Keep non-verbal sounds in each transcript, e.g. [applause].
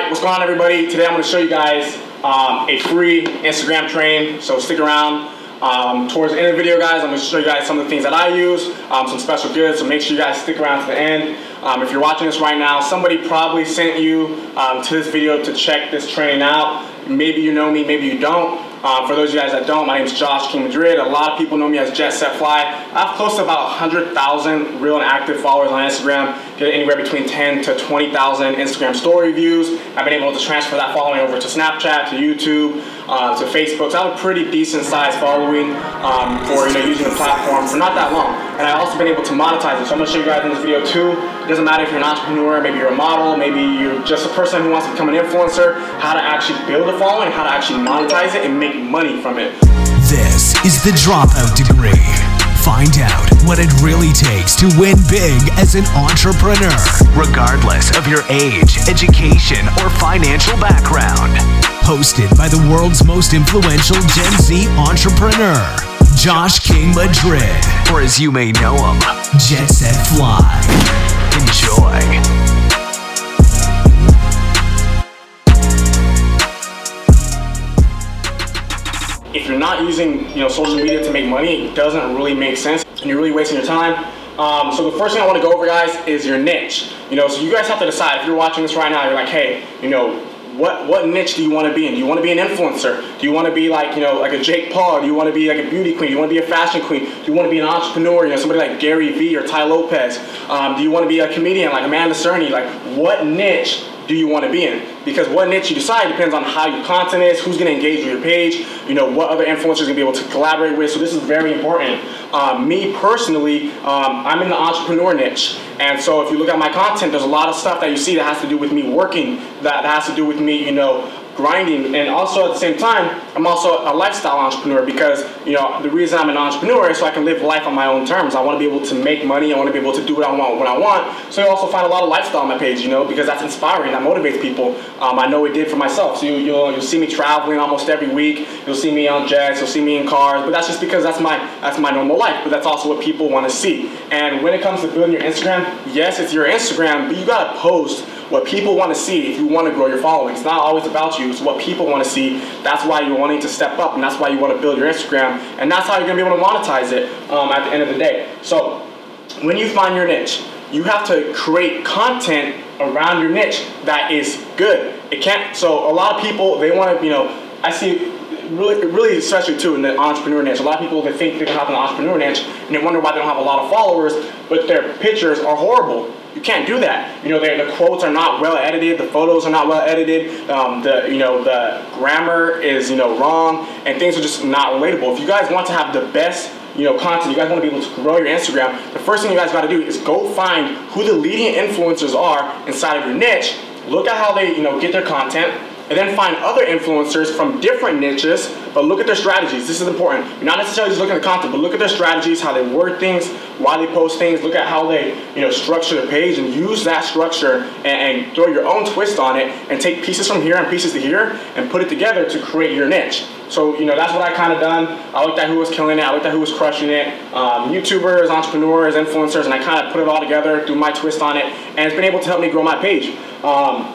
right, what's going on, everybody? Today I'm going to show you guys um, a free Instagram train, so stick around. Um, towards the end of the video, guys, I'm going to show you guys some of the things that I use, um, some special goods, so make sure you guys stick around to the end. Um, if you're watching this right now, somebody probably sent you um, to this video to check this training out. Maybe you know me, maybe you don't. Um, for those of you guys that don't, my name is Josh King Madrid. A lot of people know me as Jet Set Fly. I have close to about 100,000 real and active followers on Instagram. Get anywhere between 10 to 20,000 Instagram story views. I've been able to transfer that following over to Snapchat, to YouTube, uh, to Facebook. So I have a pretty decent sized following um, for you know using the platform for not that long. And I've also been able to monetize it. So I'm gonna show you guys in this video too. It doesn't matter if you're an entrepreneur, maybe you're a model, maybe you're just a person who wants to become an influencer, how to actually build a following, how to actually monetize it and make money from it. This is the Dropout Degree. Find out what it really takes to win big as an entrepreneur, regardless of your age, education, or financial background. Hosted by the world's most influential Gen Z entrepreneur, Josh King Madrid, or as you may know him, Jet Set Fly. Enjoy. You're not using you know social media to make money, it doesn't really make sense, and you're really wasting your time. Um, so the first thing I want to go over, guys, is your niche. You know, so you guys have to decide. If you're watching this right now, you're like, hey, you know, what what niche do you want to be in? Do you want to be an influencer? Do you want to be like you know like a Jake Paul? Do you want to be like a beauty queen? Do you want to be a fashion queen? Do you want to be an entrepreneur? You know somebody like Gary Vee or Tai Lopez? Um, do you want to be a comedian like Amanda Cerny? Like what niche do you want to be in? Because what niche you decide depends on how your content is, who's going to engage with your page, you know, what other influencers going to be able to collaborate with. So this is very important. Um, me personally, um, I'm in the entrepreneur niche. And so if you look at my content, there's a lot of stuff that you see that has to do with me working, that, that has to do with me, you know, grinding. And also at the same time i'm also a lifestyle entrepreneur because you know the reason i'm an entrepreneur is so i can live life on my own terms. I want to be able to make money. I want to be able to do what i want when i want. So you also find a lot of lifestyle on my page you know because that's inspiring. That motivates people. Um, i know it did for myself. So you, you'll, you'll see me traveling almost every week. You'll see me on jets. You'll see me in cars. But that's just because that's my that's my normal life. But that's also what people want to see. And when it comes to building your instagram yes it's your instagram but you got to post what people want to see if you want to grow your following. It's not always about you, it's what people want to see. That's why you're wanting to step up, and that's why you want to build your Instagram, and that's how you're going to be able to monetize it um, at the end of the day. So, when you find your niche, you have to create content around your niche that is good. It can't, so a lot of people, they want to, you know, I see really, really especially too in the entrepreneur niche. A lot of people they think they can have an entrepreneur niche and they wonder why they don't have a lot of followers, but their pictures are horrible. You can't do that. You know, the quotes are not well edited, the photos are not well edited, um, the you know the grammar is you know wrong, and things are just not relatable. If you guys want to have the best you know content, you guys want to be able to grow your Instagram, the first thing you guys got to do is go find who the leading influencers are inside of your niche. Look at how they you know get their content and then find other influencers from different niches, but look at their strategies. This is important. You're not necessarily just looking at the content, but look at their strategies, how they word things, why they post things, look at how they, you know, structure the page and use that structure and, and throw your own twist on it and take pieces from here and pieces to here and put it together to create your niche. So, you know, that's what I kind of done. I looked at who was killing it. I looked at who was crushing it. Um, YouTubers, entrepreneurs, influencers, and I kind of put it all together, threw my twist on it, and it's been able to help me grow my page. Um,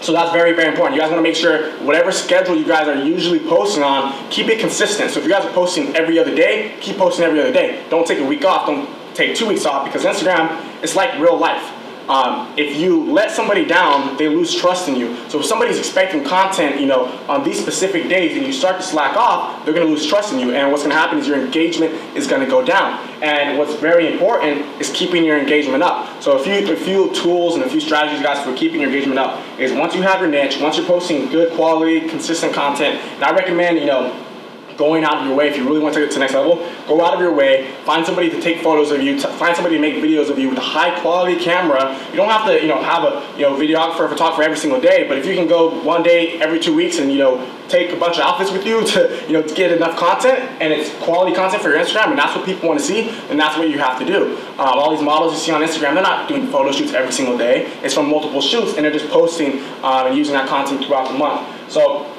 so that's very, very important. You guys want to make sure whatever schedule you guys are usually posting on, keep it consistent. So if you guys are posting every other day, keep posting every other day. Don't take a week off. Don't take two weeks off because Instagram is like real life. Um, if you let somebody down, they lose trust in you. So if somebody's expecting content, you know, on these specific days, and you start to slack off, they're going to lose trust in you. And what's going to happen is your engagement is going to go down. And what's very important is keeping your engagement up. So a few, a few tools and a few strategies, guys, for keeping your engagement up is once you have your niche, once you're posting good quality, consistent content, and I recommend, you know, going out of your way if you really want to get to the next level go out of your way find somebody to take photos of you find somebody to make videos of you with a high quality camera. You don't have to you know have a you know videographer or photographer every single day but if you can go one day every two weeks and you know take a bunch of outfits with you to you know to get enough content and it's quality content for your instagram and that's what people want to see and that's what you have to do. Um, all these models you see on instagram they're not doing photo shoots every single day. It's from multiple shoots and they're just posting um, and using that content throughout the month. So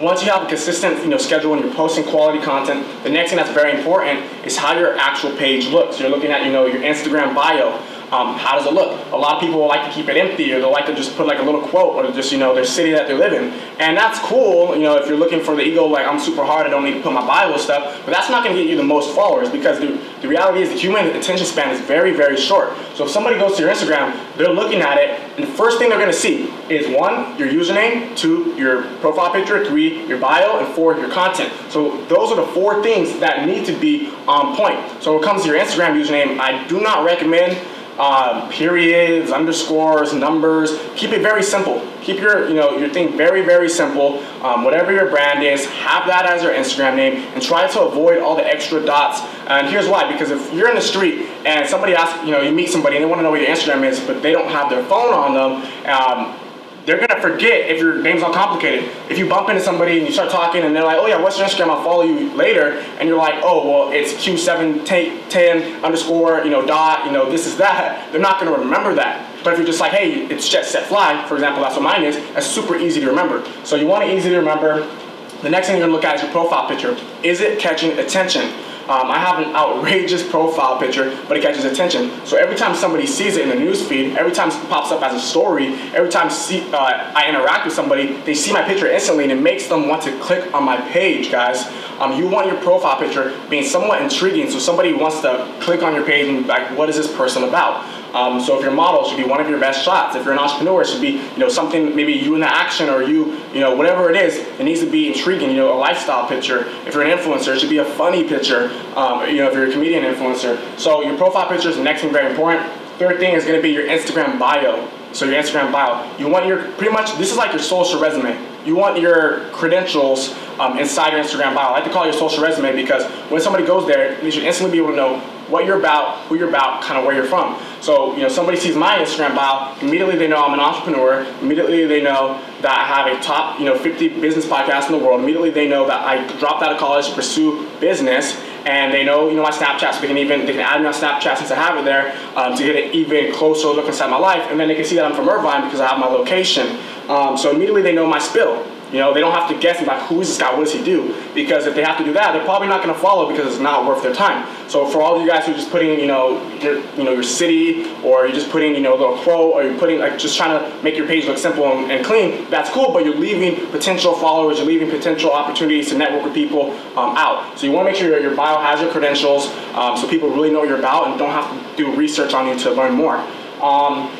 once you have a consistent you know, schedule and you're posting quality content, the next thing that's very important is how your actual page looks. You're looking at you know your Instagram bio. Um, how does it look? A lot of people like to keep it empty, or they like to just put like a little quote, or just you know their city that they live in, and that's cool. You know, if you're looking for the ego, like I'm super hard, I don't need to put my Bible stuff, but that's not going to get you the most followers because the, the reality is the human attention span is very very short. So if somebody goes to your Instagram, they're looking at it, and the first thing they're going to see is one, your username, two, your profile picture, three, your bio, and four, your content. So those are the four things that need to be on point. So when it comes to your Instagram username, I do not recommend uh, periods, underscores, numbers. Keep it very simple. Keep your you know your thing very very simple. Um, whatever your brand is, have that as your Instagram name, and try to avoid all the extra dots. And here's why: because if you're in the street and somebody asks, you know, you meet somebody and they want to know what your Instagram is, but they don't have their phone on them. Um, they're gonna forget if your name's not complicated. If you bump into somebody and you start talking and they're like, oh yeah, what's your Instagram? I'll follow you later. And you're like, oh, well, it's Q710 underscore, you know, dot, you know, this is that. They're not gonna remember that. But if you're just like, hey, it's Jet Set Fly, for example, that's what mine is, that's super easy to remember. So you want it easy to remember. The next thing you're gonna look at is your profile picture. Is it catching attention? Um, I have an outrageous profile picture, but it catches attention. So every time somebody sees it in the news feed, every time it pops up as a story, every time see, uh, I interact with somebody, they see my picture instantly and it makes them want to click on my page, guys. Um, you want your profile picture being somewhat intriguing so somebody wants to click on your page and be like, what is this person about? Um, so if your model should be one of your best shots. If you're an entrepreneur, it should be you know something maybe you in the action or you you know whatever it is. It needs to be intriguing. You know a lifestyle picture. If you're an influencer, it should be a funny picture. Um, you know if you're a comedian influencer. So your profile picture is the next thing very important. Third thing is going to be your Instagram bio. So your Instagram bio. You want your pretty much this is like your social resume. You want your credentials um, inside your Instagram bio. I like to call it your social resume because when somebody goes there, they should instantly be able to know what you're about, who you're about, kind of where you're from. So, you know, somebody sees my Instagram bio, immediately they know I'm an entrepreneur. Immediately they know that I have a top, you know, 50 business podcast in the world. Immediately they know that I dropped out of college to pursue business. And they know, you know, my Snapchat, so they can even they can add me on Snapchat since I have it there um, to get an even closer look inside my life. And then they can see that I'm from Irvine because I have my location. Um, so immediately they know my spill. You know, they don't have to guess about who is this guy, what does he do? Because if they have to do that, they're probably not going to follow because it's not worth their time. So for all of you guys who are just putting, you know, your, you know, your city, or you're just putting, you know, a little quote, or you're putting, like, just trying to make your page look simple and, and clean, that's cool. But you're leaving potential followers, you're leaving potential opportunities to network with people um, out. So you want to make sure your, your bio has your credentials, um, so people really know what you're about and don't have to do research on you to learn more. Um,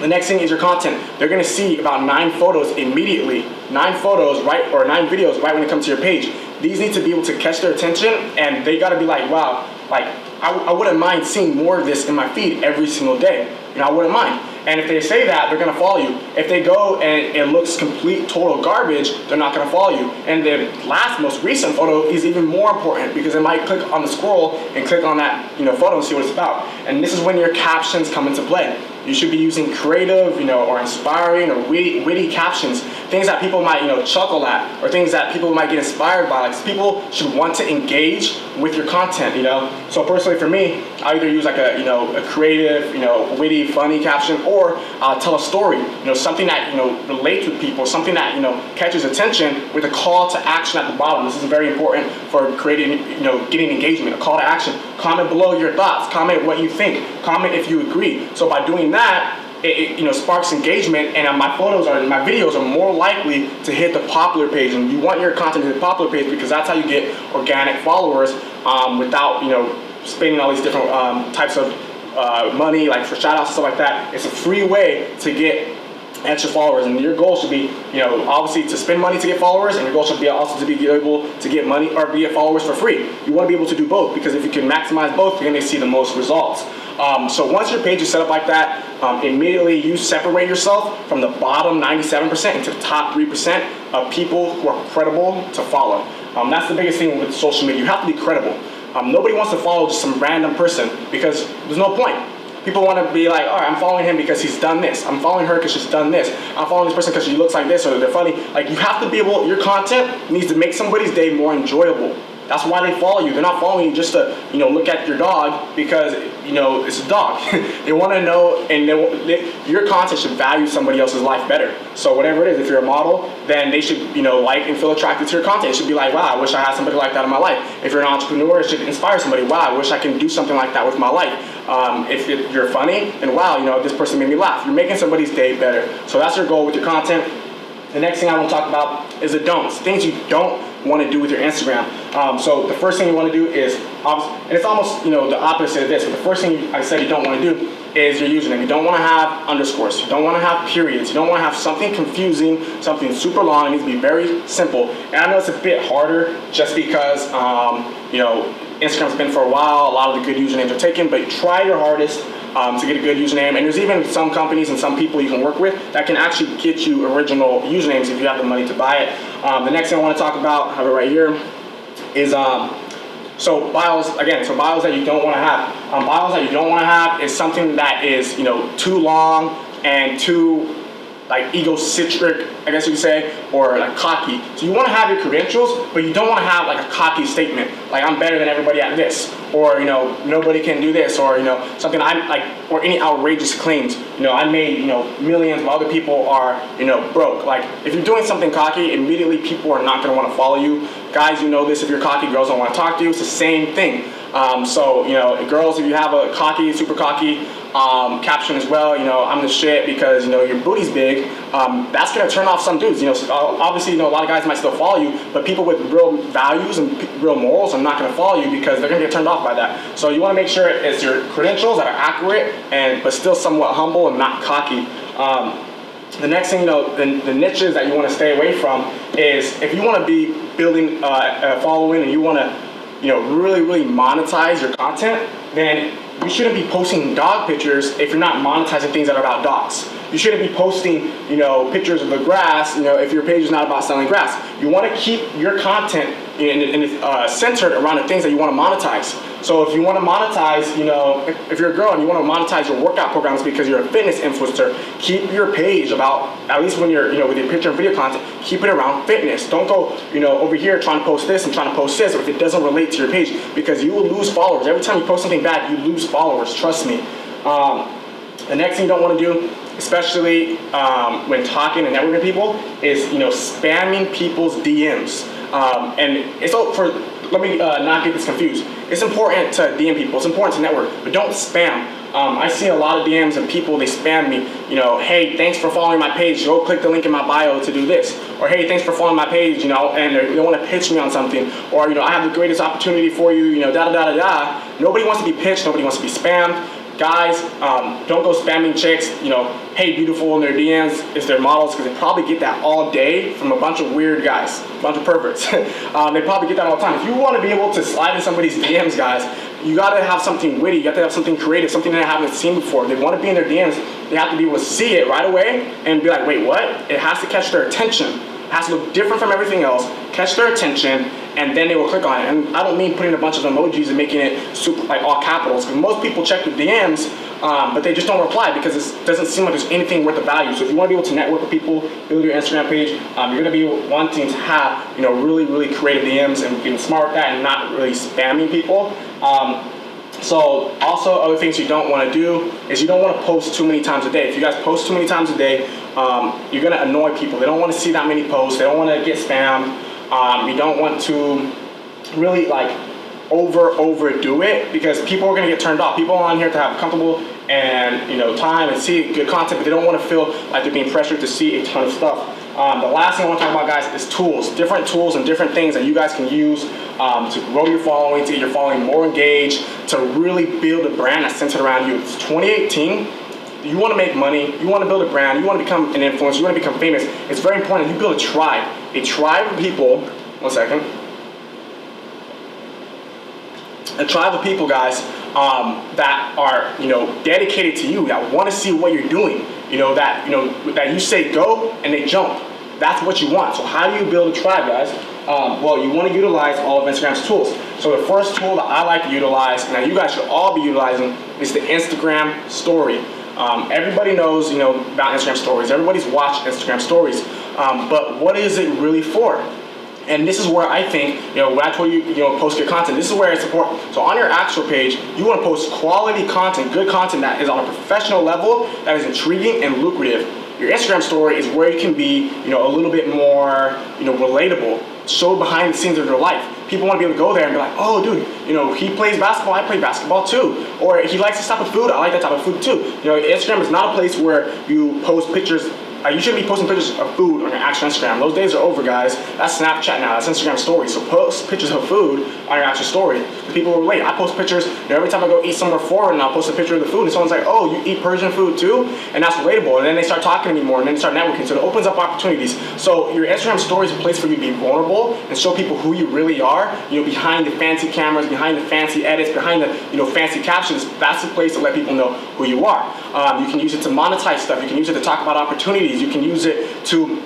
the next thing is your content. They're gonna see about nine photos immediately. Nine photos, right, or nine videos right when it comes to your page. These need to be able to catch their attention and they gotta be like, wow, like, I, I wouldn't mind seeing more of this in my feed every single day. You know, I wouldn't mind. And if they say that, they're gonna follow you. If they go and it looks complete, total garbage, they're not gonna follow you. And the last, most recent photo is even more important because they might click on the scroll and click on that, you know, photo and see what it's about. And this is when your captions come into play. You should be using creative, you know, or inspiring or witty, witty captions, things that people might, you know, chuckle at, or things that people might get inspired by. Like people should want to engage with your content, you know. So personally, for me, I either use like a, you know, a creative, you know, witty, funny caption, or uh, tell a story, you know, something that you know relates with people, something that you know catches attention with a call to action at the bottom. This is very important for creating, you know, getting engagement. A call to action. Comment below your thoughts. Comment what you think. Comment if you agree. So by doing that, it, it, you know sparks engagement, and my photos are my videos are more likely to hit the popular page. And you want your content to hit the popular page because that's how you get organic followers um, without you know spending all these different um, types of uh, money, like for shoutouts and stuff like that. It's a free way to get extra followers, and your goal should be, you know, obviously to spend money to get followers, and your goal should be also to be able to get money or get followers for free. You want to be able to do both because if you can maximize both, you're going to see the most results. Um, so once your page is set up like that, um, immediately you separate yourself from the bottom 97% into the top 3% of people who are credible to follow. Um, that's the biggest thing with social media. You have to be credible. Um, nobody wants to follow just some random person because there's no point. People want to be like, all right, I'm following him because he's done this. I'm following her because she's done this. I'm following this person because she looks like this or they're funny. Like you have to be able, your content needs to make somebody's day more enjoyable. That's why they follow you. They're not following you just to, you know, look at your dog because, you know, it's a dog. [laughs] they want to know, and they, they, your content should value somebody else's life better. So whatever it is, if you're a model, then they should, you know, like and feel attracted to your content. It should be like, wow, I wish I had somebody like that in my life. If you're an entrepreneur, it should inspire somebody. Wow, I wish I can do something like that with my life. Um, if it, you're funny, and wow, you know, this person made me laugh. You're making somebody's day better. So that's your goal with your content. The next thing I want to talk about is the don'ts, things you don't want to do with your Instagram. Um, so the first thing you want to do is, and it's almost you know the opposite of this. But the first thing I said you don't want to do is your username. You don't want to have underscores. You don't want to have periods. You don't want to have something confusing, something super long. It needs to be very simple. And I know it's a bit harder just because um, you know Instagram's been for a while. A lot of the good usernames are taken, but try your hardest um, to get a good username. And there's even some companies and some people you can work with that can actually get you original usernames if you have the money to buy it. Um, the next thing I want to talk about, I have it right here, is um, so bios again. So bios that you don't want to have. Um, bios that you don't want to have is something that is you know too long and too like egocentric, I guess you could say, or like cocky. So you want to have your credentials, but you don't want to have like a cocky statement, like I'm better than everybody at this, or you know nobody can do this, or you know something I'm like, or any outrageous claims. You know I made you know millions, while other people are you know broke. Like if you're doing something cocky, immediately people are not going to want to follow you. Guys, you know this. If you're cocky, girls don't want to talk to you. It's the same thing. Um, so you know, girls, if you have a cocky, super cocky um, caption as well, you know, I'm the shit because you know your booty's big. Um, that's gonna turn off some dudes. You know, obviously, you know, a lot of guys might still follow you, but people with real values and real morals are not gonna follow you because they're gonna get turned off by that. So you want to make sure it's your credentials that are accurate and but still somewhat humble and not cocky. Um, the next thing, you know, the, the niches that you want to stay away from is if you want to be building uh, a following and you want to you know, really, really monetize your content, then you shouldn't be posting dog pictures if you're not monetizing things that are about dogs. You shouldn't be posting, you know, pictures of the grass, you know, if your page is not about selling grass. You want to keep your content in, in, in uh, centered around the things that you want to monetize. So if you want to monetize, you know, if, if, you're a girl and you want to monetize your workout programs because you're a fitness influencer, keep your page about, at least when you're, you know, with your picture and video content, keep it around fitness. Don't go, you know, over here trying to post this and trying to post this if it doesn't relate to your page because you will lose followers. Every time you post something bad, you lose followers, trust me. Um, the next thing you don't want to do, especially um, when talking and networking people, is, you know, spamming people's DMs. Um, and it's all for, let me uh, not get this confused it's important to DM people. It's important to network, but don't spam. Um, I see a lot of DMs and people they spam me. You know, hey, thanks for following my page. Go click the link in my bio to do this. Or hey, thanks for following my page. You know, and they want to pitch me on something. Or you know, I have the greatest opportunity for you. You know, da da da da da. Nobody wants to be pitched. Nobody wants to be spammed guys, um, don't go spamming chicks, you know, hey beautiful in their DMs is their models because they probably get that all day from a bunch of weird guys, a bunch of perverts. [laughs] um, they probably get that all the time. If you want to be able to slide in somebody's DMs, guys, you got to have something witty. You got to have something creative, something they haven't seen before. They want to be in their DMs. They have to be able to see it right away and be like, wait, what? It has to catch their attention. Has to look different from everything else, catch their attention, and then they will click on it. And I don't mean putting a bunch of emojis and making it super like all capitals because most people check the DMs, um, but they just don't reply because it doesn't seem like there's anything worth the value. So if you want to be able to network with people, build your Instagram page, um, you're gonna be wanting to have you know really really creative DMs and being smart with that and not really spamming people. Um, so also other things you don't want to do is you don't want to post too many times a day. If you guys post too many times a day, um, you're gonna annoy people. They don't want to see that many posts. They don't want to get spammed. Um, you don't want to really like over overdo it because people are to get turned off. People are on here to have comfortable and you know time and see good content, but they don't want to feel like they're being pressured to see a ton of stuff. Um, the last thing I want to talk about, guys, is tools. Different tools and different things that you guys can use um, to grow your following, to get your following more engaged, to really build a brand that's centered around you. It's 2018 you want to make money, you want to build a brand, you want to become an influencer, you want to become famous, it's very important you build a tribe. A tribe of people, one second. A tribe of people, guys, um, that are, you know, dedicated to you, that want to see what you're doing. You know, that, you know, that you say go and they jump. That's what you want. So how do you build a tribe, guys? Um, well, you want to utilize all of Instagram's tools. So the first tool that I like to utilize, and that you guys should all be utilizing, is the Instagram story. Um, everybody knows, you know, about Instagram stories. Everybody's watched Instagram stories. Um, but what is it really for? And this is where I think, you know, when I told you, you know, post good content, this is where it's important. So on your actual page, you want to post quality content, good content that is on a professional level, that is intriguing and lucrative. Your Instagram story is where you can be, you know, a little bit more, you know, relatable. Show behind the scenes of your life. People want to be able to go there and be like, oh, dude, you know, he plays basketball, I play basketball too. Or he likes this type of food, I like that type of food too. You know, Instagram is not a place where you post pictures uh, you shouldn't be posting pictures of food on your actual Instagram. Those days are over, guys. That's Snapchat now. That's Instagram stories. So post pictures of food on your actual story. People relate. I post pictures. Every time I go eat somewhere foreign, and I'll post a picture of the food, and someone's like, "Oh, you eat Persian food too?" And that's relatable. And then they start talking to me more, and then they start networking. So it opens up opportunities. So your Instagram story is a place for you to be vulnerable and show people who you really are. You know, behind the fancy cameras, behind the fancy edits, behind the you know fancy captions. That's the place to let people know who you are. Um, you can use it to monetize stuff. You can use it to talk about opportunities. You can use it to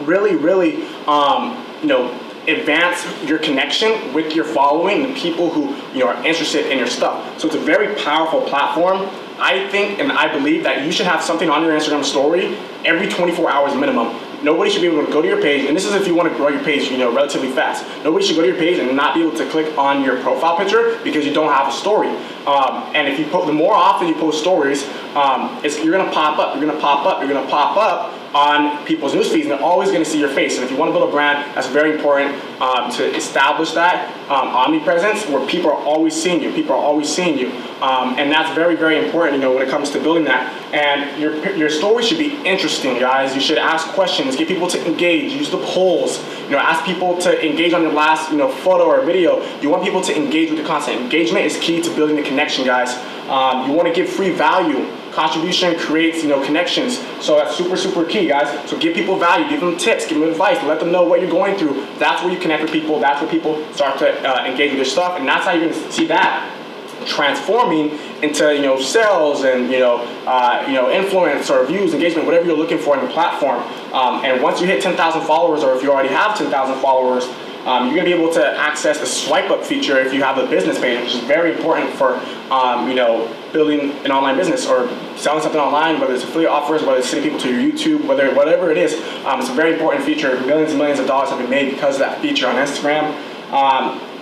really, really, um, you know, advance your connection with your following the people who you know are interested in your stuff. So it's a very powerful platform. I think and I believe that you should have something on your Instagram story every 24 hours minimum. Nobody should be able to go to your page, and this is if you want to grow your page, you know, relatively fast. Nobody should go to your page and not be able to click on your profile picture because you don't have a story. Um, and if you put, the more often you post stories, um, you're gonna pop up. You're gonna pop up. You're gonna pop up on people's news feeds, and they're always going to see your face. And if you want to build a brand, that's very important um, to establish that um, omnipresence, where people are always seeing you. People are always seeing you, um, and that's very, very important. You know, when it comes to building that. And your your story should be interesting, guys. You should ask questions, get people to engage, use the polls. You know, ask people to engage on your last you know photo or video. You want people to engage with the content. Engagement is key to building the connection, guys. Um, you want to give free value contribution creates you know connections. So that's super super key guys. So give people value give them tips give them advice let them know what you're going through. That's where you connect with people that's where people start to uh, engage with your stuff and that's how you're to see that transforming into you know sales and you know uh, you know influence or views engagement whatever you're looking for in the platform. Um, and once you hit 10,000 followers or if you already have 10,000 followers um, you're going to be able to access the swipe up feature if you have a business page, which is very important for um, you know building an online business or selling something online, whether it's affiliate offers, whether it's sending people to your YouTube, whether whatever it is. Um, it's a very important feature. Millions and millions of dollars have been made because of that feature on Instagram.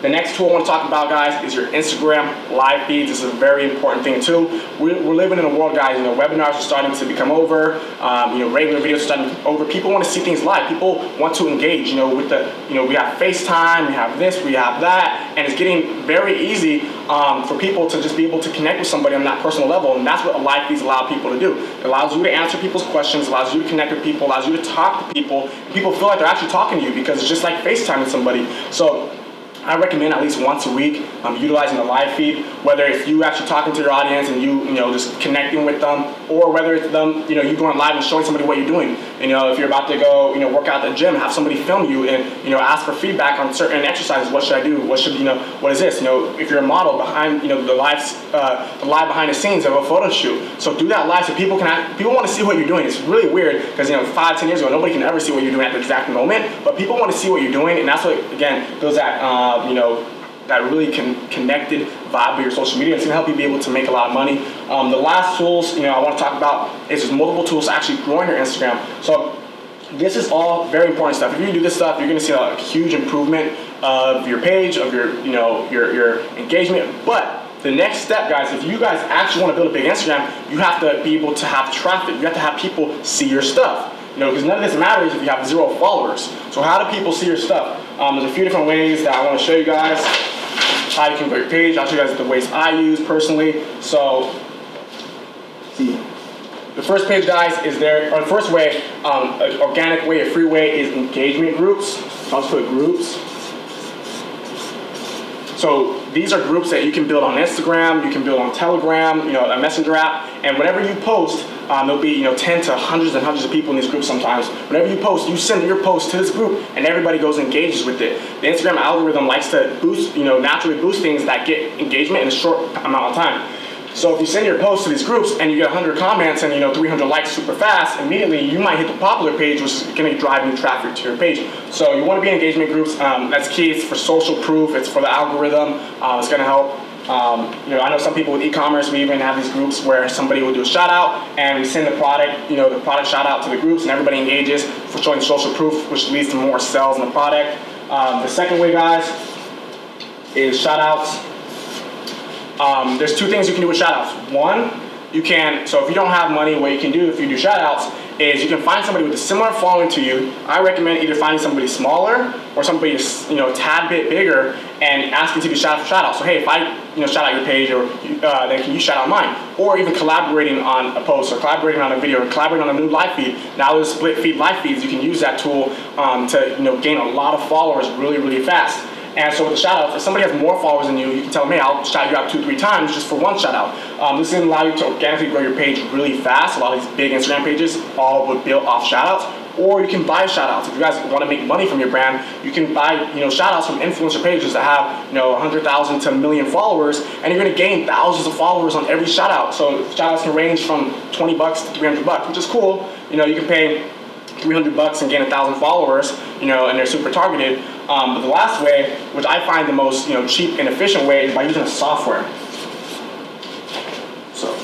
The next tool I want to talk about, guys, is your Instagram live feeds. This is a very important thing too. We're, we're living in a world, guys. You know, webinars are starting to become over. Um, you know, regular videos are starting to over. People want to see things live. People want to engage. You know, with the you know we have FaceTime, we have this, we have that, and it's getting very easy um, for people to just be able to connect with somebody on that personal level. And that's what live feeds allow people to do. It allows you to answer people's questions, allows you to connect with people, allows you to talk to people. People feel like they're actually talking to you because it's just like FaceTime with somebody. So I recommend at least once a week um, utilizing the live feed, whether it's you actually talking to your audience and you, you know, just connecting with them, or whether it's them, you know, you going live and showing somebody what you're doing. You know, if you're about to go, you know, work out at the gym, have somebody film you and, you know, ask for feedback on certain exercises. What should I do? What should, you know, what is this? You know, if you're a model behind, you know, the live, uh, the live behind the scenes of a photo shoot. So do that live so people can, people want to see what you're doing. It's really weird because, you know, five, ten years ago, nobody can ever see what you're doing at the exact moment, but people want to see what you're doing, and that's what, again, goes that, uh, you know, that really can connected vibe with your social media. It's gonna help you be able to make a lot of money. Um, the last tools, you know, I want to talk about is there's multiple tools to actually growing your Instagram. So this is all very important stuff. If you do this stuff, you're gonna see a huge improvement of your page, of your, you know, your your engagement. But the next step, guys, if you guys actually want to build a big Instagram, you have to be able to have traffic. You have to have people see your stuff. You know, because none of this matters if you have zero followers. So how do people see your stuff? Um, there's a few different ways that I want to show you guys how you can grow your page. I'll show you guys the ways I use personally. So, see, the first page, guys, is there, or the first way, um, organic way, a free way is engagement groups. I'll just put groups. So these are groups that you can build on Instagram, you can build on Telegram, you know, a messenger app, and whenever you post, um, there'll be you know 10 to hundreds and hundreds of people in these groups sometimes. Whenever you post, you send your post to this group, and everybody goes and engages with it. The Instagram algorithm likes to boost, you know, naturally boost things that get engagement in a short amount of time. So if you send your post to these groups and you get 100 comments and you know 300 likes super fast, immediately you might hit the popular page, which is going to drive new traffic to your page. So you want to be in engagement groups. Um, that's key. It's for social proof. It's for the algorithm. Uh, it's going to help. Um, you know, I know some people with e-commerce. We even have these groups where somebody will do a shout out, and we send the product, you know, the product shout out to the groups, and everybody engages for showing social proof, which leads to more sales in the product. Um, the second way, guys, is shout outs. Um, there's two things you can do with shout outs. One, you can, so if you don't have money, what you can do if you do shout outs is you can find somebody with a similar following to you. I recommend either finding somebody smaller or somebody you know a tad bit bigger and asking to be shout out for shout out. So hey, if I you know shout out your page or uh, then can you shout out mine? Or even collaborating on a post or collaborating on a video or collaborating on a new live feed. Now there's split feed live feeds. You can use that tool um, to you know gain a lot of followers really really fast. And so with the shout out, if somebody has more followers than you, you can tell them, hey, I'll shout you out two, three times just for one shout out. Um, this is going to allow you to organically grow your page really fast. A lot of these big Instagram pages all would build off shout outs. Or you can buy shout outs. If you guys want to make money from your brand, you can buy, you know, shout outs from influencer pages that have, you know, 100,000 to a million followers, and you're going to gain thousands of followers on every shout out. So shout outs can range from 20 bucks to 300 bucks, which is cool. You know, you can pay 300 bucks and gain a thousand followers, you know, and they're super targeted. Um, but the last way, which I find the most, you know, cheap and efficient way, is by using software. So.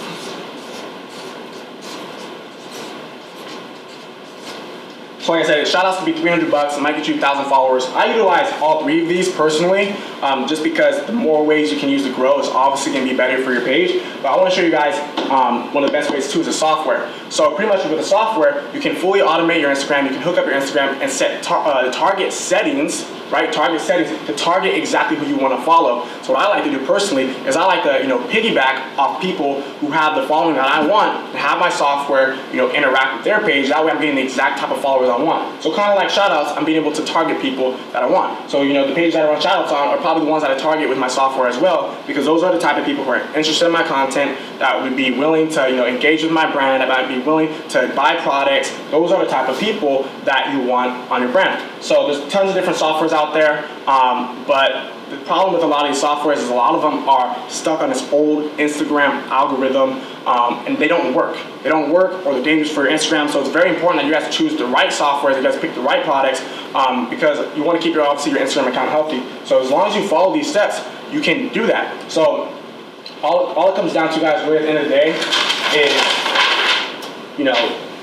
So like I said, shout outs be 300 bucks. It might get you 1,000 followers. I utilize all three of these personally, um, just because the more ways you can use to grow is obviously going to be better for your page. But I want to show you guys um, one of the best ways too is the software. So pretty much with the software, you can fully automate your Instagram. You can hook up your Instagram and set tar- uh, target settings right? Target settings to target exactly who you want to follow. So what I like to do personally is I like to, you know, piggyback off people who have the following that I want and have my software, you know, interact with their page. That way I'm getting the exact type of followers I want. So kind of like shoutouts, I'm being able to target people that I want. So, you know, the pages that I run shoutouts on are probably the ones that I target with my software as well because those are the type of people who are interested in my content, that would be willing to, you know, engage with my brand, that might be willing to buy products. Those are the type of people that you want on your brand. So there's tons of different softwares out there, um, but the problem with a lot of these softwares is a lot of them are stuck on this old Instagram algorithm um, and they don't work. They don't work or they're dangerous for your Instagram. So it's very important that you guys choose the right software, that you guys pick the right products um, because you want to keep your obviously your Instagram account healthy. So as long as you follow these steps, you can do that. So all, all it comes down to guys really at the end of the day is, you know,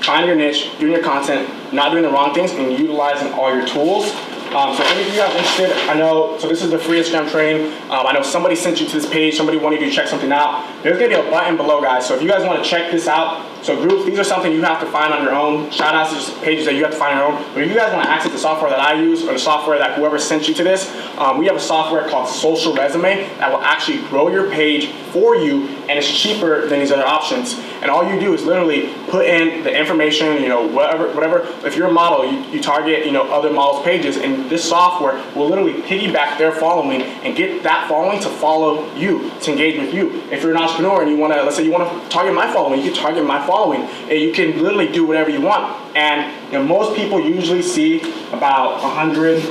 finding your niche, doing your content, not doing the wrong things, and utilizing all your tools. Um, so any of you guys interested, I know, so this is the free Instagram training. Um, I know somebody sent you to this page, somebody wanted you to check something out. There's gonna be a button below, guys. So if you guys wanna check this out, so groups, these are something you have to find on your own. Shout outs to pages that you have to find on your own. But if you guys want to access the software that I use or the software that whoever sent you to this, um, we have a software called Social Resume that will actually grow your page for you and it's cheaper than these other options. And all you do is literally put in the information, you know, whatever, whatever. If you're a model, you, you target, you know, other models' pages, and this software will literally piggyback their following and get that following to follow you, to engage with you. If you're an entrepreneur and you want to, let's say you want to target my following, you can target my following and you can literally do whatever you want. And you know, most people usually see about 100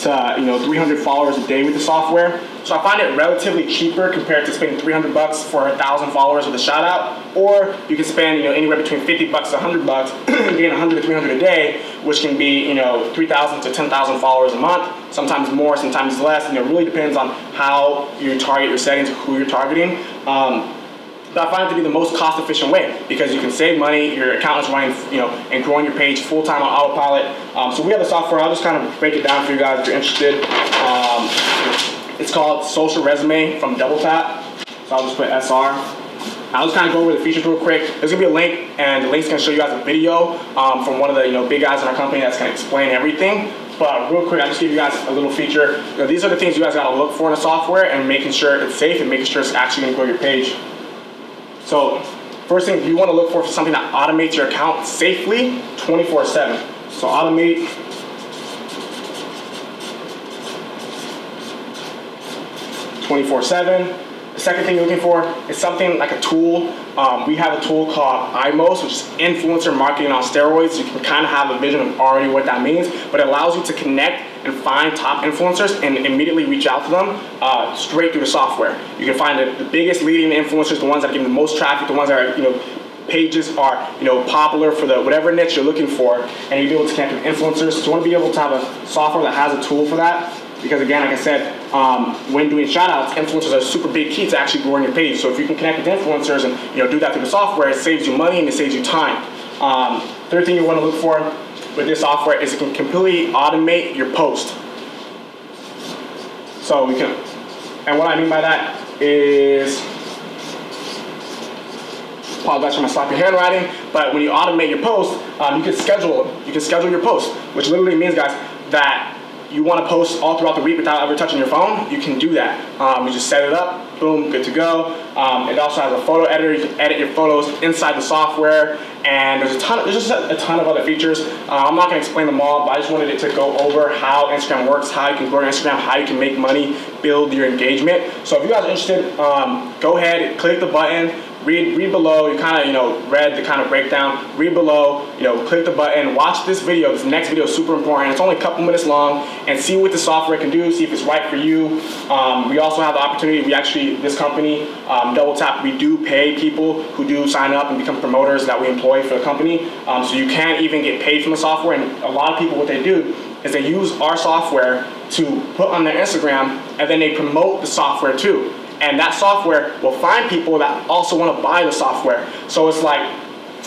to you know 300 followers a day with the software. So I find it relatively cheaper compared to spending 300 bucks for a thousand followers with a shout out, or you can spend you know anywhere between 50 bucks to 100 bucks, [clears throat] getting 100 to 300 a day, which can be you know 3,000 to 10,000 followers a month. Sometimes more, sometimes less. And it really depends on how you target your settings, who you're targeting. Um, but I find it to be the most cost efficient way because you can save money, your account is running, you know, and growing your page full time on autopilot. Um, so we have the software. I'll just kind of break it down for you guys if you're interested. Um, it's called Social Resume from Double Tap. So I'll just put SR. I'll just kind of go over the features real quick. There's gonna be a link, and the link's gonna show you guys a video um, from one of the you know big guys in our company that's gonna explain everything. But real quick, I'll just give you guys a little feature. You know, these are the things you guys gotta look for in a software and making sure it's safe and making sure it's actually gonna grow your page. So first thing you want to look for is something that automates your account safely 24-7. So automate Twenty-four seven. The second thing you're looking for is something like a tool. Um, we have a tool called IMOS, which is influencer marketing on steroids. You can kind of have a vision of already what that means, but it allows you to connect and find top influencers and immediately reach out to them uh, straight through the software. You can find the, the biggest leading influencers, the ones that give the most traffic, the ones that are, you know, pages are you know popular for the whatever niche you're looking for and you'll be able to connect with influencers. So you want to be able to have a software that has a tool for that because again like i said um, when doing shout outs influencers are super big key to actually growing your page. So if you can connect with influencers and you know do that through the software it saves you money and it saves you time. Um, third thing you want to look for with this software is it can completely automate your post So we can, and what I mean by that is, apologize for my sloppy handwriting, but when you automate your post, um, you can schedule, you can schedule your post, which literally means, guys, that you want to post all throughout the week without ever touching your phone, you can do that. Um, you just set it up, boom, good to go. Um, it also has a photo editor. You can edit your photos inside the software, and there's a ton. Of, there's just a, ton of other features. Uh, I'm not going to explain them all, but I just wanted it to go over how Instagram works, how you can grow your Instagram, how you can make money, build your engagement. So if you guys are interested, um, go ahead, click the button read read below. You kind of you know read the kind of breakdown. Read below. You know, click the button. Watch this video. This next video is super important. It's only a couple minutes long, and see what the software can do. See if it's right for you. Um, we also have the opportunity. We actually this company um, Double Tap. We do pay people who do sign up and become promoters that we employ for the company. Um, so you can even get paid from the software. And a lot of people, what they do is they use our software to put on their Instagram, and then they promote the software too and that software will find people that also want to buy the software. So it's like,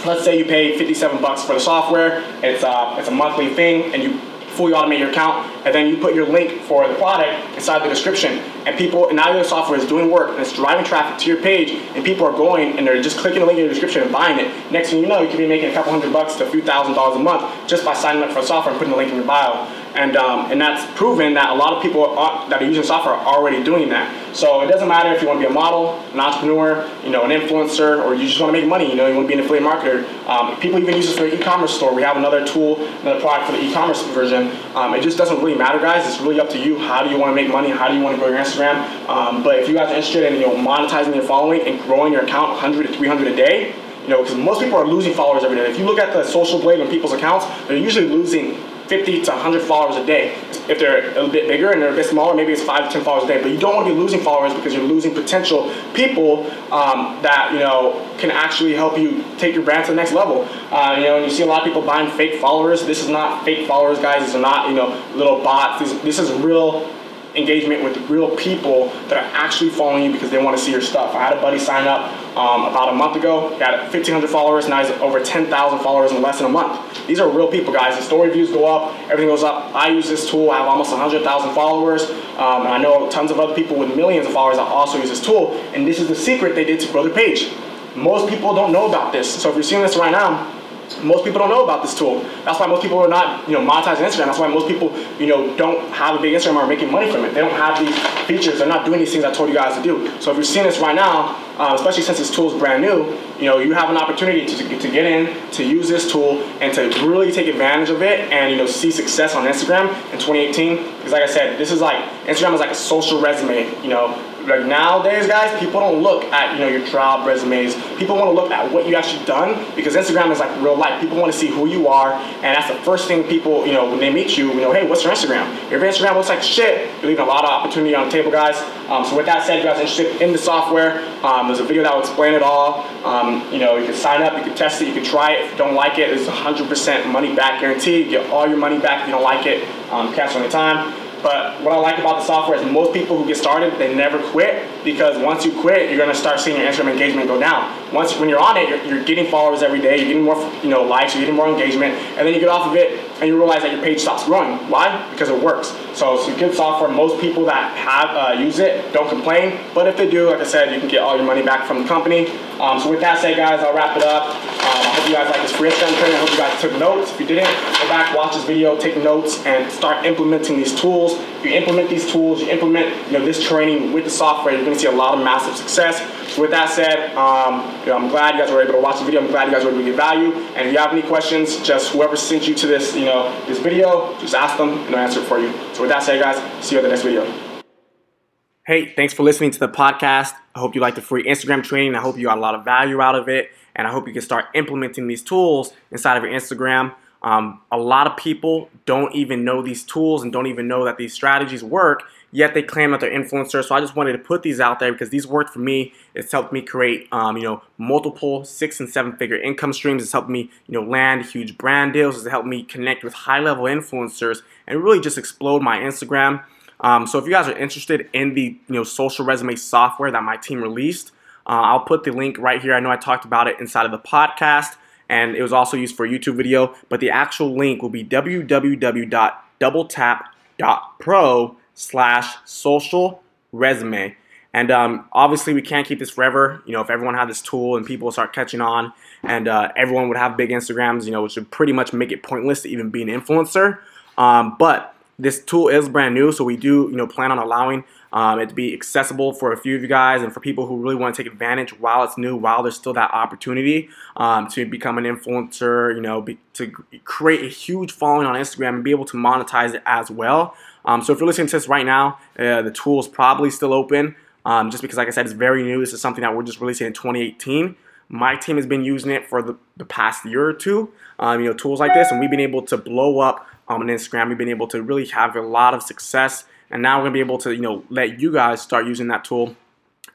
let's say you pay 57 bucks for the software. It's a, it's a monthly thing, and you fully automate your account, and then you put your link for the product inside the description. And people, and now your software is doing work, and it's driving traffic to your page, and people are going and they're just clicking the link in the description and buying it. Next thing you know, you could be making a couple hundred bucks to a few thousand dollars a month just by signing up for software and putting the link in your bio and um, and that's proven that a lot of people are, that are using software are already doing that. So it doesn't matter if you want to be a model, an entrepreneur, you know, an influencer, or you just want to make money. You know, you want to be an affiliate marketer. Um, people even use this for their e-commerce store. We have another tool, another product for the e-commerce version. Um, it just doesn't really matter, guys. It's really up to you. How do you want to make money? How do you want to grow your Instagram? Um, but if you guys are interested in you know monetizing your following and growing your account 100 to 300 a day, you know, because most people are losing followers every day. If you look at the social blade on people's accounts, they're usually losing 50 to 100 followers a day. If they're a bit bigger and they're a bit smaller, maybe it's 5 to 10 followers a day. But you don't want to be losing followers because you're losing potential people um, that, you know, can actually help you take your brand to the next level. Uh, you know, and you see a lot of people buying fake followers. This is not fake followers, guys. These are not, you know, little bots. This, this is real engagement with real people that are actually following you because they want to see your stuff. I had a buddy sign up um, about a month ago. got 1,500 followers. Now he's over 10,000 followers in less than a month. These are real people, guys. The story views go up. Everything goes up. I use this tool. I have almost 100,000 followers. Um, and I know tons of other people with millions of followers that also use this tool. And this is the secret they did to grow their page. Most people don't know about this. So if you're seeing this right now, most people don't know about this tool. That's why most people are not, you know, monetizing Instagram. That's why most people, you know, don't have a big Instagram or making money from it. They don't have these features. They're not doing these things I told you guys to do. So if you're seeing this right now, uh, especially since this tool is brand new, you know, you have an opportunity to, to get in, to use this tool, and to really take advantage of it, and you know, see success on Instagram in 2018. Because like I said, this is like Instagram is like a social resume. You know, like nowadays, guys, people don't look at you know your job resumes. People want to look at what you actually done because Instagram is like real life. People want to see who you are, and that's the first thing people you know when they meet you. You know, hey, what's your Instagram? Your Instagram looks like shit, you're leaving a lot of opportunity on the table, guys. Um, so with that said, if you guys are interested in the software, um, there's a video that will explain it all. Um, you know, you can sign up, you can test it, you can try it. If you don't like it, there's 100% money back guarantee. You get all your money back if you don't like it. Um, cancel anytime. But what I like about the software is most people who get started, they never quit because once you quit, you're gonna start seeing your Instagram engagement go down. Once when you're on it, you're, you're, getting followers every day, you're getting more you know likes, you're getting more engagement, and then you get off of it and you realize that your page stops growing. Why? Because it works. So it's a good software. Most people that have uh, use it don't complain, but if they do, like I said, you can get all your money back from the company. Um, so with that said, guys, I'll wrap it up. Um, I hope you guys like this free Instagram training. I hope you guys took notes. If you didn't, go back, watch this video, take notes, and start implementing these tools. If you implement these tools, you implement you know this training with the software, you're going to see a lot of massive success. So with that said, um, you know, I'm glad you guys were able to watch the video. I'm glad you guys were able to get value. And if you have any questions, just whoever sent you to this, you know, this video, just ask them and they'll answer for you. So with that said, guys, see you in the next video. Hey, thanks for listening to the podcast. I hope you liked the free Instagram training. I hope you got a lot of value out of it. And I hope you can start implementing these tools inside of your Instagram. Um, a lot of people don't even know these tools and don't even know that these strategies work yet they claim that they're influencers. So I just wanted to put these out there because these worked for me. It's helped me create, um, you know, multiple six and seven figure income streams. It's helped me, you know, land huge brand deals. It's helped me connect with high level influencers and really just explode my Instagram. Um, so if you guys are interested in the, you know, social resume software that my team released, uh, I'll put the link right here. I know I talked about it inside of the podcast and it was also used for a YouTube video, but the actual link will be www.doubletap.pro slash social resume. And um, obviously, we can't keep this forever. You know, if everyone had this tool and people start catching on, and uh, everyone would have big Instagrams, you know, which would pretty much make it pointless to even be an influencer. Um, but this tool is brand new, so we do, you know, plan on allowing um, it to be accessible for a few of you guys and for people who really want to take advantage while it's new, while there's still that opportunity um, to become an influencer, you know, be, to create a huge following on Instagram and be able to monetize it as well. Um, so if you're listening to this right now, uh, the tool is probably still open. Um, just because, like I said, it's very new. This is something that we're just releasing in 2018. My team has been using it for the, the past year or two. Um, you know, tools like this, and we've been able to blow up um, on Instagram. We've been able to really have a lot of success, and now we're gonna be able to, you know, let you guys start using that tool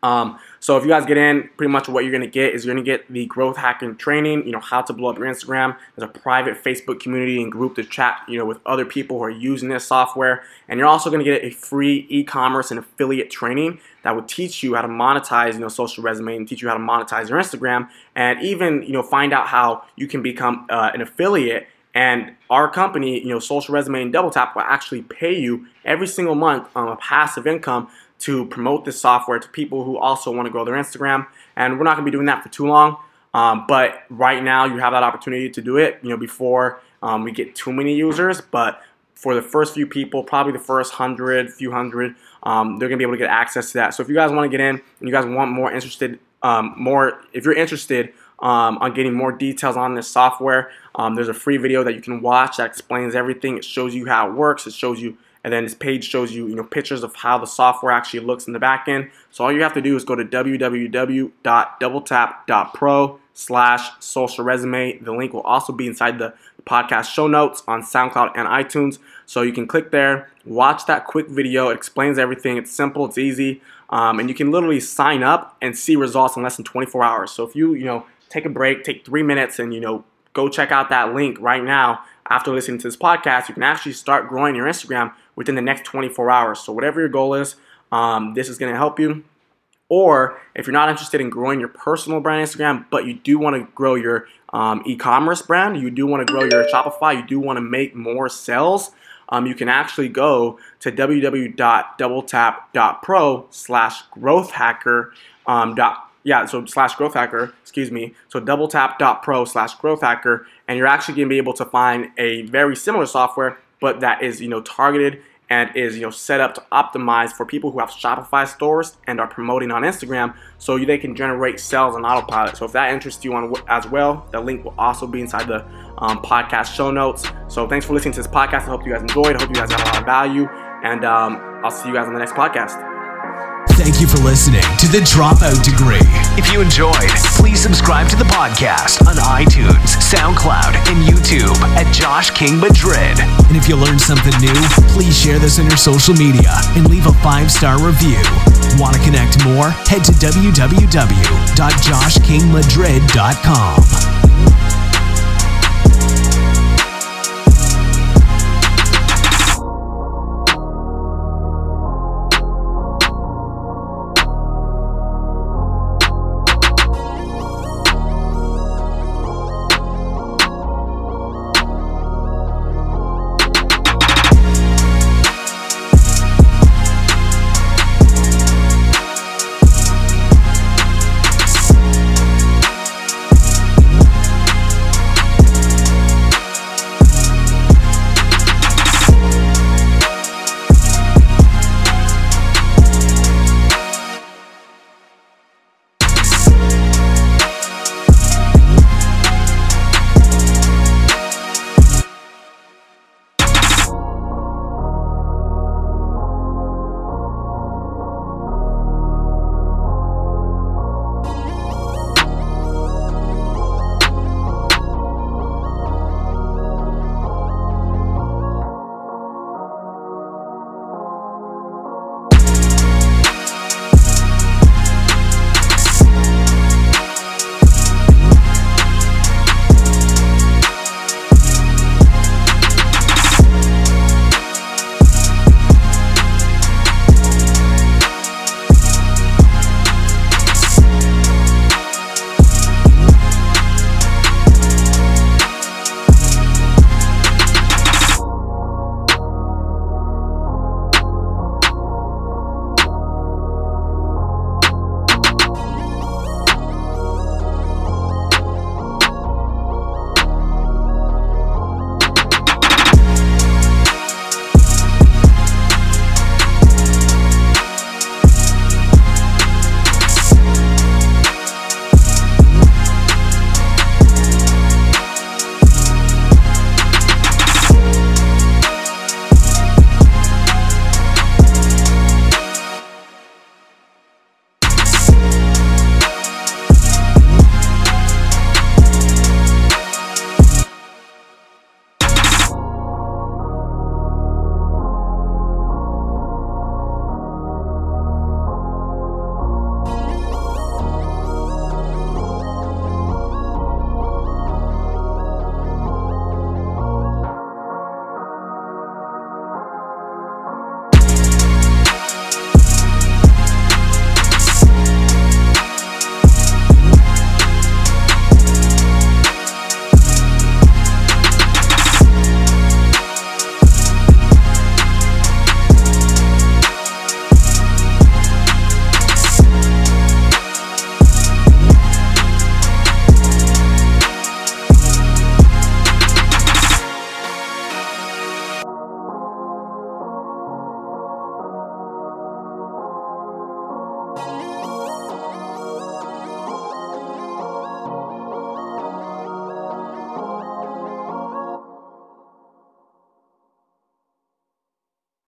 um, so if you guys get in, pretty much what you're gonna get is you're gonna get the growth hacking training, you know, how to blow up your Instagram. There's a private Facebook community and group to chat, you know, with other people who are using this software. And you're also gonna get a free e-commerce and affiliate training that will teach you how to monetize, you know, social resume and teach you how to monetize your Instagram and even, you know, find out how you can become uh, an affiliate and our company, you know, Social Resume and Double Tap will actually pay you every single month on a passive income to promote this software to people who also want to grow their Instagram. And we're not going to be doing that for too long. Um, but right now, you have that opportunity to do it. You know, before um, we get too many users, but for the first few people, probably the first hundred, few hundred, um, they're gonna be able to get access to that. So if you guys want to get in and you guys want more interested, um, more if you're interested um, on getting more details on this software, um, there's a free video that you can watch that explains everything. It shows you how it works. It shows you and then this page shows you, you know, pictures of how the software actually looks in the back end. So all you have to do is go to www.doubletap.pro slash social resume. The link will also be inside the podcast show notes on SoundCloud and iTunes. So you can click there, watch that quick video. It explains everything. It's simple, it's easy, um, and you can literally sign up and see results in less than 24 hours. So if you, you know, take a break, take three minutes, and you know, go check out that link right now after listening to this podcast, you can actually start growing your Instagram within the next 24 hours. So, whatever your goal is, um, this is going to help you. Or if you're not interested in growing your personal brand Instagram, but you do want to grow your um, e-commerce brand, you do want to grow your Shopify, you do want to make more sales, um, you can actually go to www.doubletap.pro slash growth hacker um, yeah, so slash growth hacker, excuse me. So doubletap.pro slash growth hacker, and you're actually gonna be able to find a very similar software, but that is, you know, targeted and is, you know, set up to optimize for people who have Shopify stores and are promoting on Instagram so they can generate sales on autopilot. So if that interests you on as well, the link will also be inside the um, podcast show notes. So thanks for listening to this podcast. I hope you guys enjoyed. I hope you guys got a lot of value. And um, I'll see you guys on the next podcast. Thank you for listening to The Dropout Degree. If you enjoyed, please subscribe to the podcast on iTunes, SoundCloud, and YouTube at Josh King Madrid. And if you learned something new, please share this on your social media and leave a five star review. Want to connect more? Head to www.joshkingmadrid.com.